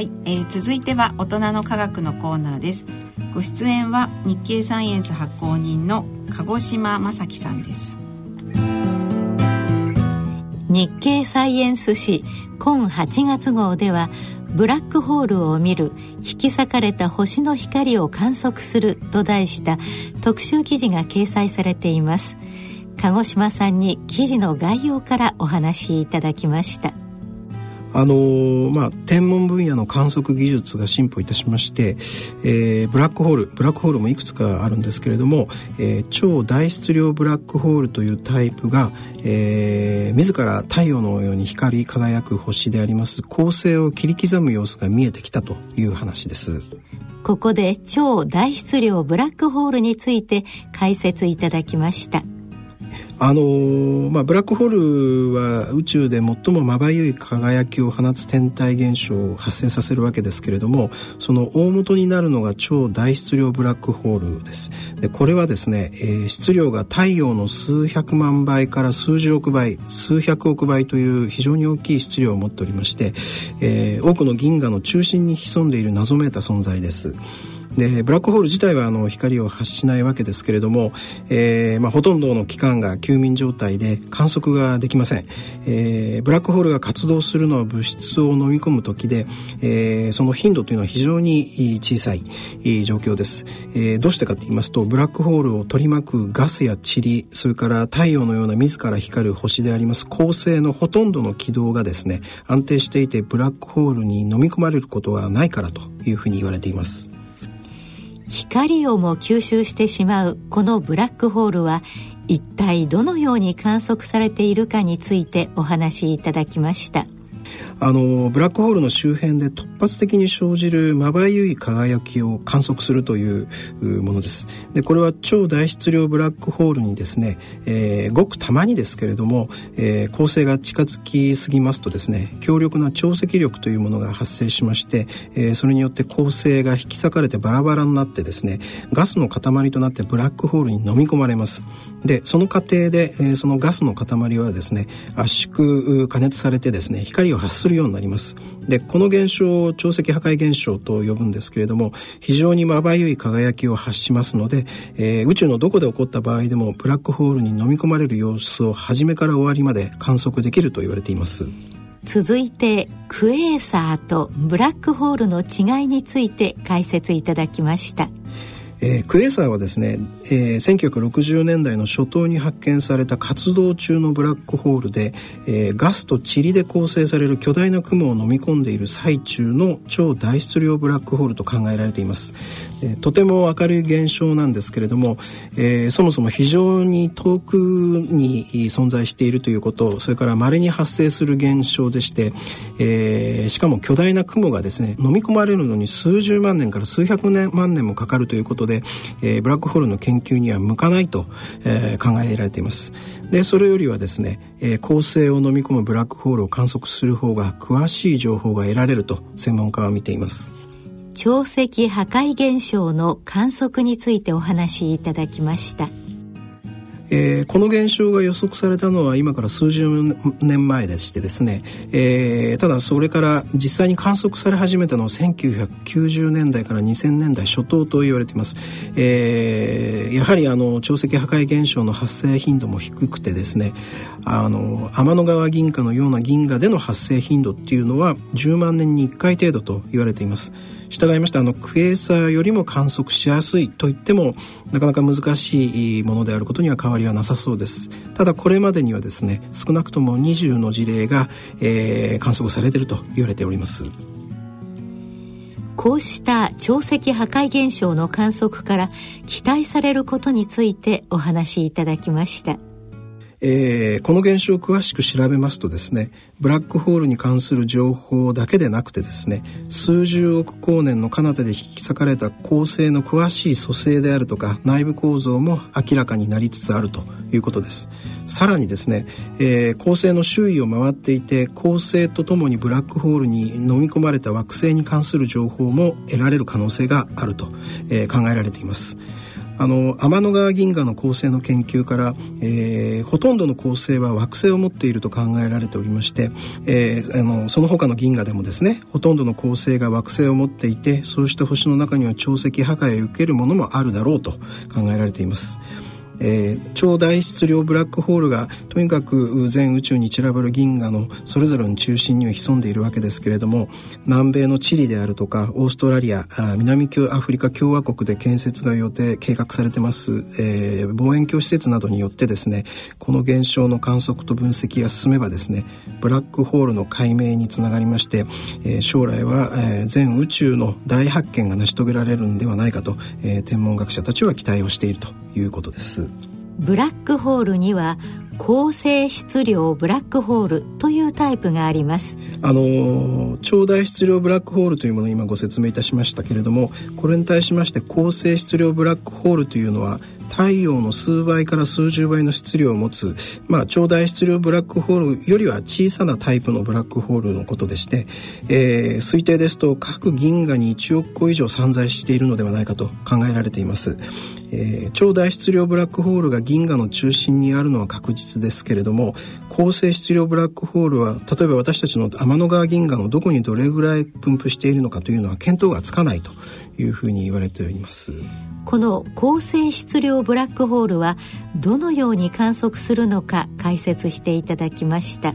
はい、えー、続いては大人の科学のコーナーです。ご出演は日経サイエンス発行人の鹿児島正樹さんです。日経サイエンス誌今8月号ではブラックホールを見る引き裂かれた星の光を観測すると題した特集記事が掲載されています。鹿児島さんに記事の概要からお話しいただきました。あのまあ、天文分野の観測技術が進歩いたしまして、えー、ブラックホールブラックホールもいくつかあるんですけれども、えー、超大質量ブラックホールというタイプが、えー、自ら太陽のように光り輝く星であります恒星を切り刻む様子が見えてきたという話です。ここで超大質量ブラックホールについて解説いただきました。あのー、まあ、ブラックホールは宇宙で最もまばゆい輝きを放つ天体現象を発生させるわけですけれどもその大元になるのが超大質量ブラックホールです。でこれはですね、えー、質量が太陽の数百万倍から数十億倍数百億倍という非常に大きい質量を持っておりまして、えー、多くの銀河の中心に潜んでいる謎めいた存在です。でブラックホール自体はあの光を発しないわけですけれども、えーまあ、ほとんどの期間が休眠状態で観測ができません、えー、ブラックホールが活動するのは物質を飲み込む時で、えー、その頻度というのは非常に小さい状況です、えー、どうしてかと言いますとブラックホールを取り巻くガスや塵それから太陽のような自ら光る星であります恒星のほとんどの軌道がですね安定していてブラックホールに飲み込まれることはないからというふうに言われています。光をも吸収してしまうこのブラックホールは一体どのように観測されているかについてお話しいただきました。あのブラックホールの周辺で突発的に生じるまばゆい輝きを観測するというものです。でこれは超大質量ブラックホールにですね、えー、ごくたまにですけれども、えー、恒星が近づきすぎますとですね強力な潮汐力というものが発生しまして、えー、それによって恒星が引き裂かれてバラバラになってですねガスの塊となってブラックホールに飲み込まれます。でその過程で、えー、そのガスの塊はですね圧縮加熱されてですね光を発するようになります。でこの現象を潮汐破壊現象と呼ぶんですけれども非常にまばゆい輝きを発しますので、えー、宇宙のどこで起こった場合でもブラックホールに飲み込まれる様子を初めから終わりまで観測できると言われています。続いてクエーサーとブラックホールの違いについて解説いただきました。えー、クエーサーはですね、えー、1960年代の初頭に発見された活動中のブラックホールで、えー、ガスと塵で構成される巨大な雲を飲み込んでいる最中の超大質量ブラックホールと考えられています、えー、とても明るい現象なんですけれども、えー、そもそも非常に遠くに存在しているということそれから稀に発生する現象でして、えー、しかも巨大な雲がですね飲み込まれるのに数十万年から数百年万年もかかるということでで、えー、ブラックホールの研究には向かないと、えー、考えられています。でそれよりはですね、えー、恒星を飲み込むブラックホールを観測する方が詳しい情報が得られると専門家は見ています。潮汐破壊現象の観測についてお話しいただきました。えー、この現象が予測されたのは今から数十年前でしてですね、えー、ただそれから実際に観測され始めたのは1990年代から2000年代初頭と言われています、えー、やはりあの潮汐破壊現象の発生頻度も低くてですねあの天の川銀河のような銀河での発生頻度っていうのは10万年に1回程度と言われています。従いましてあのクエーサーよりも観測しやすいといってもなかなか難しいものであることには変わりはなさそうです。ただこれまでにはですね少なくとも20の事例が、えー、観測されていると言われております。こうした潮汐破壊現象の観測から期待されることについてお話しいただきました。えー、この現象を詳しく調べますとですねブラックホールに関する情報だけでなくてですね数十億光年の彼方で引き裂かれた恒星の詳しい組成であるとか内部構造も明らかになりつつあるということです。さらにですね、えー、恒星の周囲を回っていて恒星とともにブラックホールに飲み込まれた惑星に関する情報も得られる可能性があると、えー、考えられています。あの天の川銀河の構成の研究から、えー、ほとんどの構成は惑星を持っていると考えられておりまして、えー、あのその他の銀河でもですねほとんどの構成が惑星を持っていてそうした星の中には潮汐破壊を受けるものもあるだろうと考えられています。えー、超大質量ブラックホールがとにかく全宇宙に散らばる銀河のそれぞれの中心には潜んでいるわけですけれども南米のチリであるとかオーストラリア南アフリカ共和国で建設が予定計画されてます、えー、望遠鏡施設などによってですねこの現象の観測と分析が進めばですねブラックホールの解明につながりまして、えー、将来は、えー、全宇宙の大発見が成し遂げられるんではないかと、えー、天文学者たちは期待をしているということです。ブラックホールには高性質量ブラックホールというタイプがあります。あの超大質量ブラックホールというものを今ご説明いたしましたけれどもこれに対しまして高性質量ブラックホールというのは太陽の数倍から数十倍の質量を持つ、まあ、超大質量ブラックホールよりは小さなタイプのブラックホールのことでして、えー、推定ですと各銀河に1億個以上散在しているのではないかと考えられています。えー、超大質量ブラックホールが銀河の中心にあるのは確実ですけれども高性質量ブラックホールは例えば私たちの天の川銀河のどこにどれぐらい分布しているのかというのは見当がつかないというふうに言われております。この高性質量ブラックホールはどのように観測するのか解説していただきました。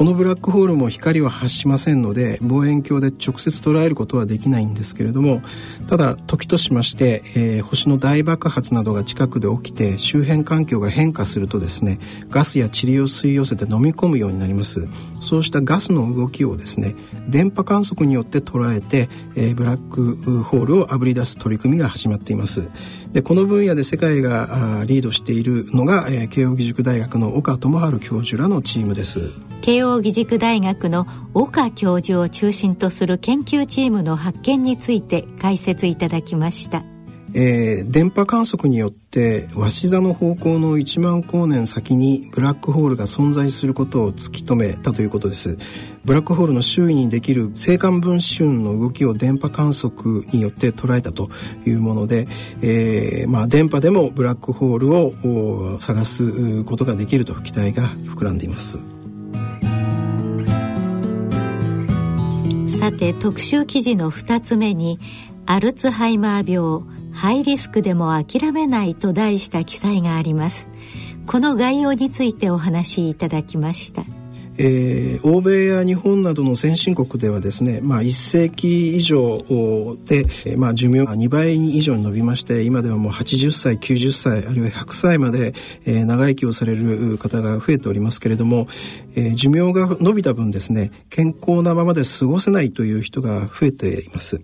このブラックホールも光は発しませんので望遠鏡で直接捉えることはできないんですけれどもただ時としまして、えー、星の大爆発などが近くで起きて周辺環境が変化するとですねガスや塵を吸い寄せて飲み込むようになります。そうしたガスの動きをですね電波観測によって捉えて、えー、ブラックホールをあぶり出す取り組みが始まっています。でこの分野で世界がリードしているのが、えー、慶應義塾大学の岡智治教授らのチームです。慶応義塾大学の岡教授を中心とする研究チームの発見について解説いただきました。えー、電波観測によって鷲座の方向の1万光年先にブラックホールが存在することを突き止めたということです。ブラックホールの周囲にできる星間分子雲の動きを電波観測によって捉えたというもので、えー、まあ、電波でもブラックホールを探すことができると期待が膨らんでいます。さて特集記事の2つ目にアルツハイマー病ハイリスクでも諦めないと題した記載があります。この概要についてお話しいただきました。えー、欧米や日本などの先進国ではですね、まあ、1世紀以上で、まあ、寿命が2倍以上に伸びまして今ではもう80歳90歳あるいは100歳まで、えー、長生きをされる方が増えておりますけれども、えー、寿命が伸びた分ですね健康なままで過ごせないという人が増えています。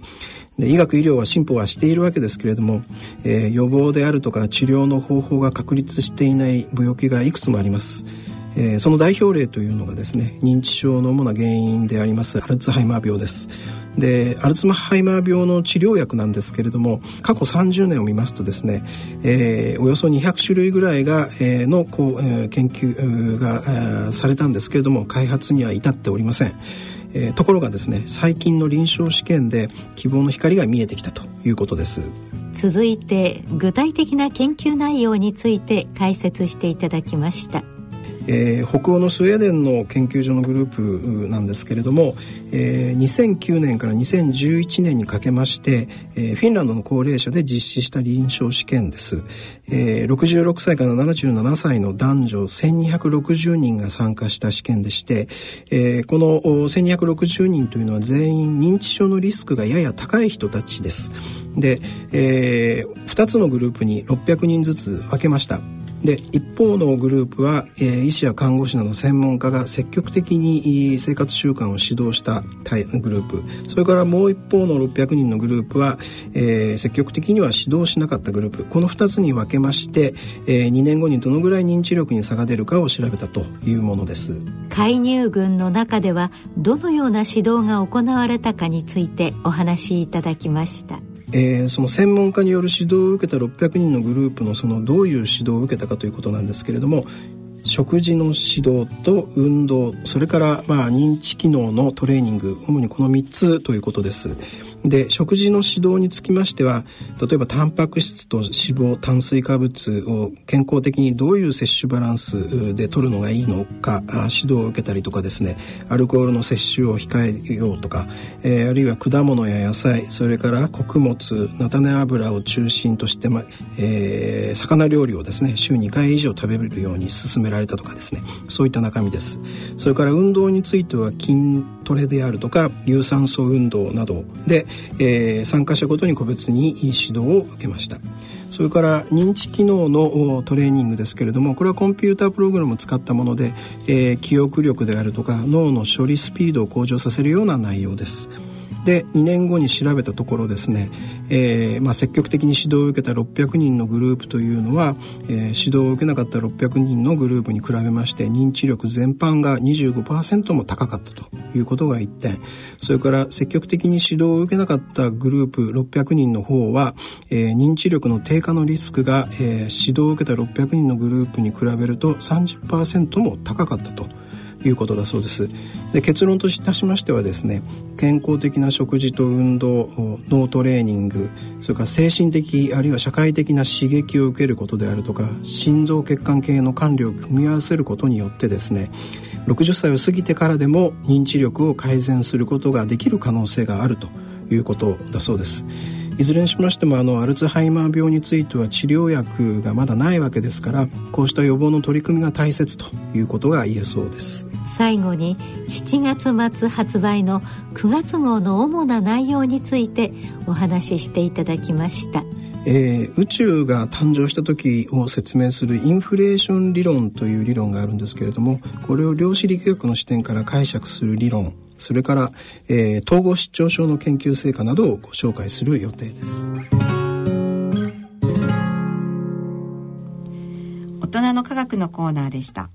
で医学医療は進歩はしているわけですけれども、えー、予防であるとか治療の方法が確立していない病気がいくつもあります。えー、その代表例というのがですね認知症の主な原因でありますアルツハイマー病です。でアルツハイマー病の治療薬なんですけれども過去30年を見ますとですね、えー、およそ200種類ぐらいが、えー、のこう、えー、研究が、えー、されたんですけれども開発には至っておりません。えー、ところがですね最近の臨床試験で希望の光が見えてきたということです。続いて具体的な研究内容について解説していただきました。えー、北欧のスウェーデンの研究所のグループなんですけれども、えー、2009年から2011年にかけまして、えー、フィンランドの高齢者で実施した臨床試験です、えー、66歳から77歳の男女1260人が参加した試験でして、えー、この1260人というのは全員認知症のリスクがやや高い人たちです。で、えー、2つのグループに600人ずつ分けました。で一方のグループは、えー、医師や看護師など専門家が積極的に生活習慣を指導したグループ。それからもう一方の600人のグループは、えー、積極的には指導しなかったグループ。この2つに分けまして、えー、2年後にどのぐらい認知力に差が出るかを調べたというものです。介入群の中ではどのような指導が行われたかについてお話しいただきました。えー、その専門家による指導を受けた600人のグループのそのどういう指導を受けたかということなんですけれども食事の指導と運動それからまあ認知機能のトレーニング主にこの3つということです。で食事の指導につきましては例えばタンパク質と脂肪炭水化物を健康的にどういう摂取バランスで取るのがいいのか指導を受けたりとかですねアルコールの摂取を控えようとか、えー、あるいは果物や野菜それから穀物菜種油を中心として、まえー、魚料理をですね週2回以上食べるように勧められたとかですね。そういった中身です。それから運動については筋トレであるとか有酸素運動などで、えー、参加者ごとに個別に指導を受けましたそれから認知機能のトレーニングですけれどもこれはコンピュータープログラムを使ったもので、えー、記憶力であるとか脳の処理スピードを向上させるような内容です。で2年後に調べたところですね、えーまあ、積極的に指導を受けた600人のグループというのは、えー、指導を受けなかった600人のグループに比べまして認知力全般が25%も高かったということが1点それから積極的に指導を受けなかったグループ600人の方は、えー、認知力の低下のリスクが、えー、指導を受けた600人のグループに比べると30%も高かったと。いうことだそうですで結論といたしましてはですね健康的な食事と運動脳トレーニングそれから精神的あるいは社会的な刺激を受けることであるとか心臓血管系の管理を組み合わせることによってですね60歳を過ぎてからでも認知力を改善することができる可能性があるということだそうです。いずれにしましてもあのアルツハイマー病については治療薬がまだないわけですからこうした予防の取り組みが大切ということが言えそうです。最後に7月末発売の9月号の主な内容についてお話ししていただきました。えー、宇宙が誕生した時を説明するインフレーション理論という理論があるんですけれどもこれを量子力学の視点から解釈する理論それから、えー、統合失調症の研究成果などをご紹介する予定です。大人の科学のコーナーでした。